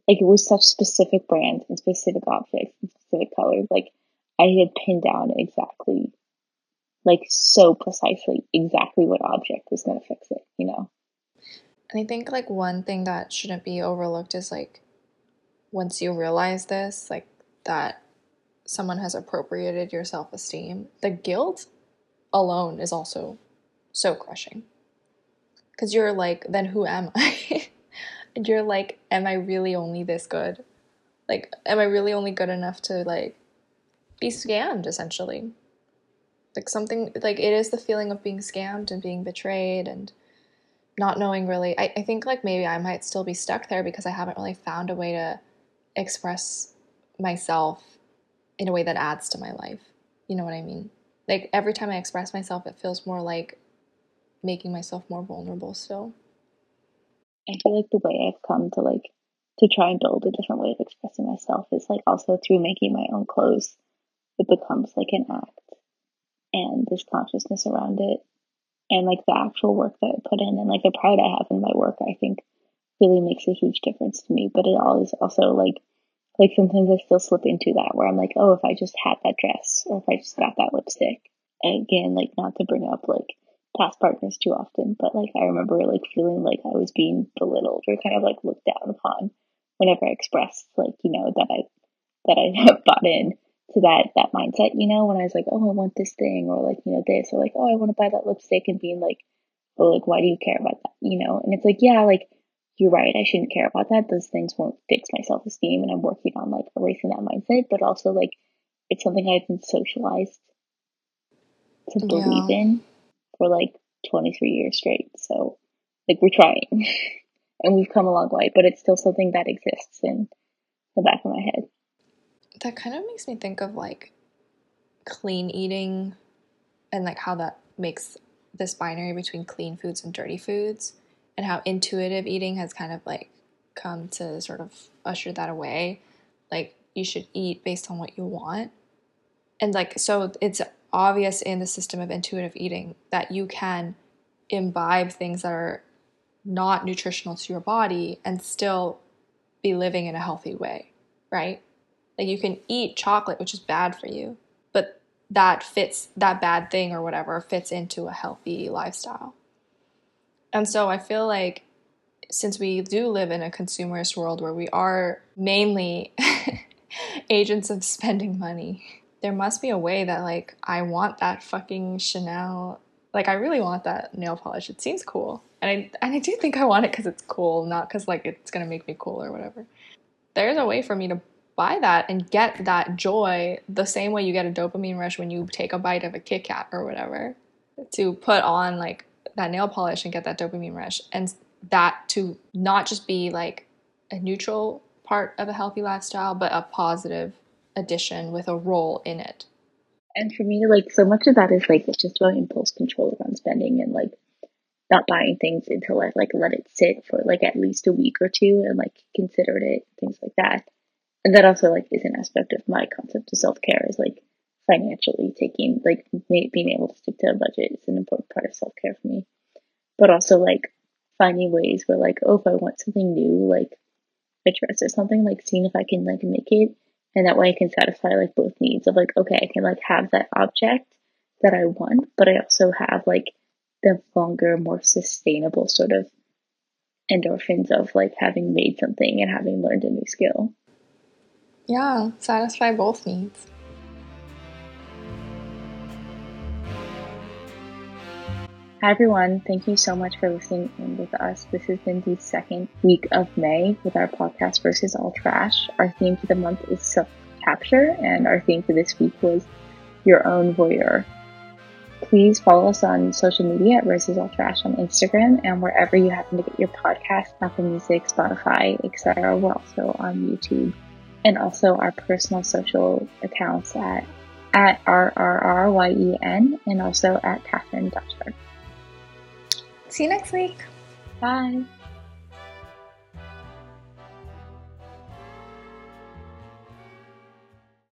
Like it was such specific brands and specific objects and specific colors. Like I had pinned down exactly like so precisely exactly what object was gonna fix it, you know? And I think like one thing that shouldn't be overlooked is like once you realize this, like that someone has appropriated your self esteem, the guilt alone is also so crushing. Because you're like, then who am I? and you're like, am I really only this good? Like, am I really only good enough to like be scammed essentially? Like something like it is the feeling of being scammed and being betrayed and not knowing really I, I think like maybe i might still be stuck there because i haven't really found a way to express myself in a way that adds to my life. You know what i mean? Like every time i express myself it feels more like making myself more vulnerable still. I feel like the way i've come to like to try and build a different way of expressing myself is like also through making my own clothes it becomes like an act. And this consciousness around it and like the actual work that I put in and like the pride I have in my work, I think really makes a huge difference to me. But it always also like like sometimes I still slip into that where I'm like, oh, if I just had that dress or if I just got that lipstick. And again, like not to bring up like past partners too often, but like I remember like feeling like I was being belittled or kind of like looked down upon whenever I expressed like, you know, that I that I bought in to that that mindset, you know, when I was like, oh, I want this thing, or like, you know, this, or like, oh, I want to buy that lipstick, and being like, oh, like, why do you care about that, you know? And it's like, yeah, like, you're right, I shouldn't care about that. Those things won't fix my self esteem, and I'm working on like erasing that mindset. But also, like, it's something I've been socialized to believe yeah. in for like 23 years straight. So, like, we're trying, and we've come a long way, but it's still something that exists in the back of my head that kind of makes me think of like clean eating and like how that makes this binary between clean foods and dirty foods and how intuitive eating has kind of like come to sort of usher that away like you should eat based on what you want and like so it's obvious in the system of intuitive eating that you can imbibe things that are not nutritional to your body and still be living in a healthy way, right? Like you can eat chocolate, which is bad for you, but that fits that bad thing or whatever fits into a healthy lifestyle. And so I feel like since we do live in a consumerist world where we are mainly agents of spending money, there must be a way that like I want that fucking Chanel like I really want that nail polish. It seems cool. And I and I do think I want it cuz it's cool, not cuz like it's going to make me cool or whatever. There's a way for me to buy that and get that joy the same way you get a dopamine rush when you take a bite of a Kit Kat or whatever. To put on like that nail polish and get that dopamine rush and that to not just be like a neutral part of a healthy lifestyle, but a positive addition with a role in it. And for me, like so much of that is like it's just about impulse control around spending and like not buying things until I like let it sit for like at least a week or two and like considered it, things like that. And that also like is an aspect of my concept of self care is like financially taking like being able to stick to a budget is an important part of self care for me. But also like finding ways where like oh if I want something new like a dress or something like seeing if I can like make it and that way I can satisfy like both needs of like okay I can like have that object that I want but I also have like the longer more sustainable sort of endorphins of like having made something and having learned a new skill. Yeah, satisfy both needs. Hi everyone, thank you so much for listening in with us. This has been the second week of May with our podcast Roses All Trash. Our theme for the month is self capture, and our theme for this week was your own voyeur. Please follow us on social media at Roses All Trash on Instagram and wherever you happen to get your podcast, Apple Music, Spotify, etc. We're also on YouTube and also our personal social accounts at at RRRYEN and also at Katherine dot shark. See you next week. Bye.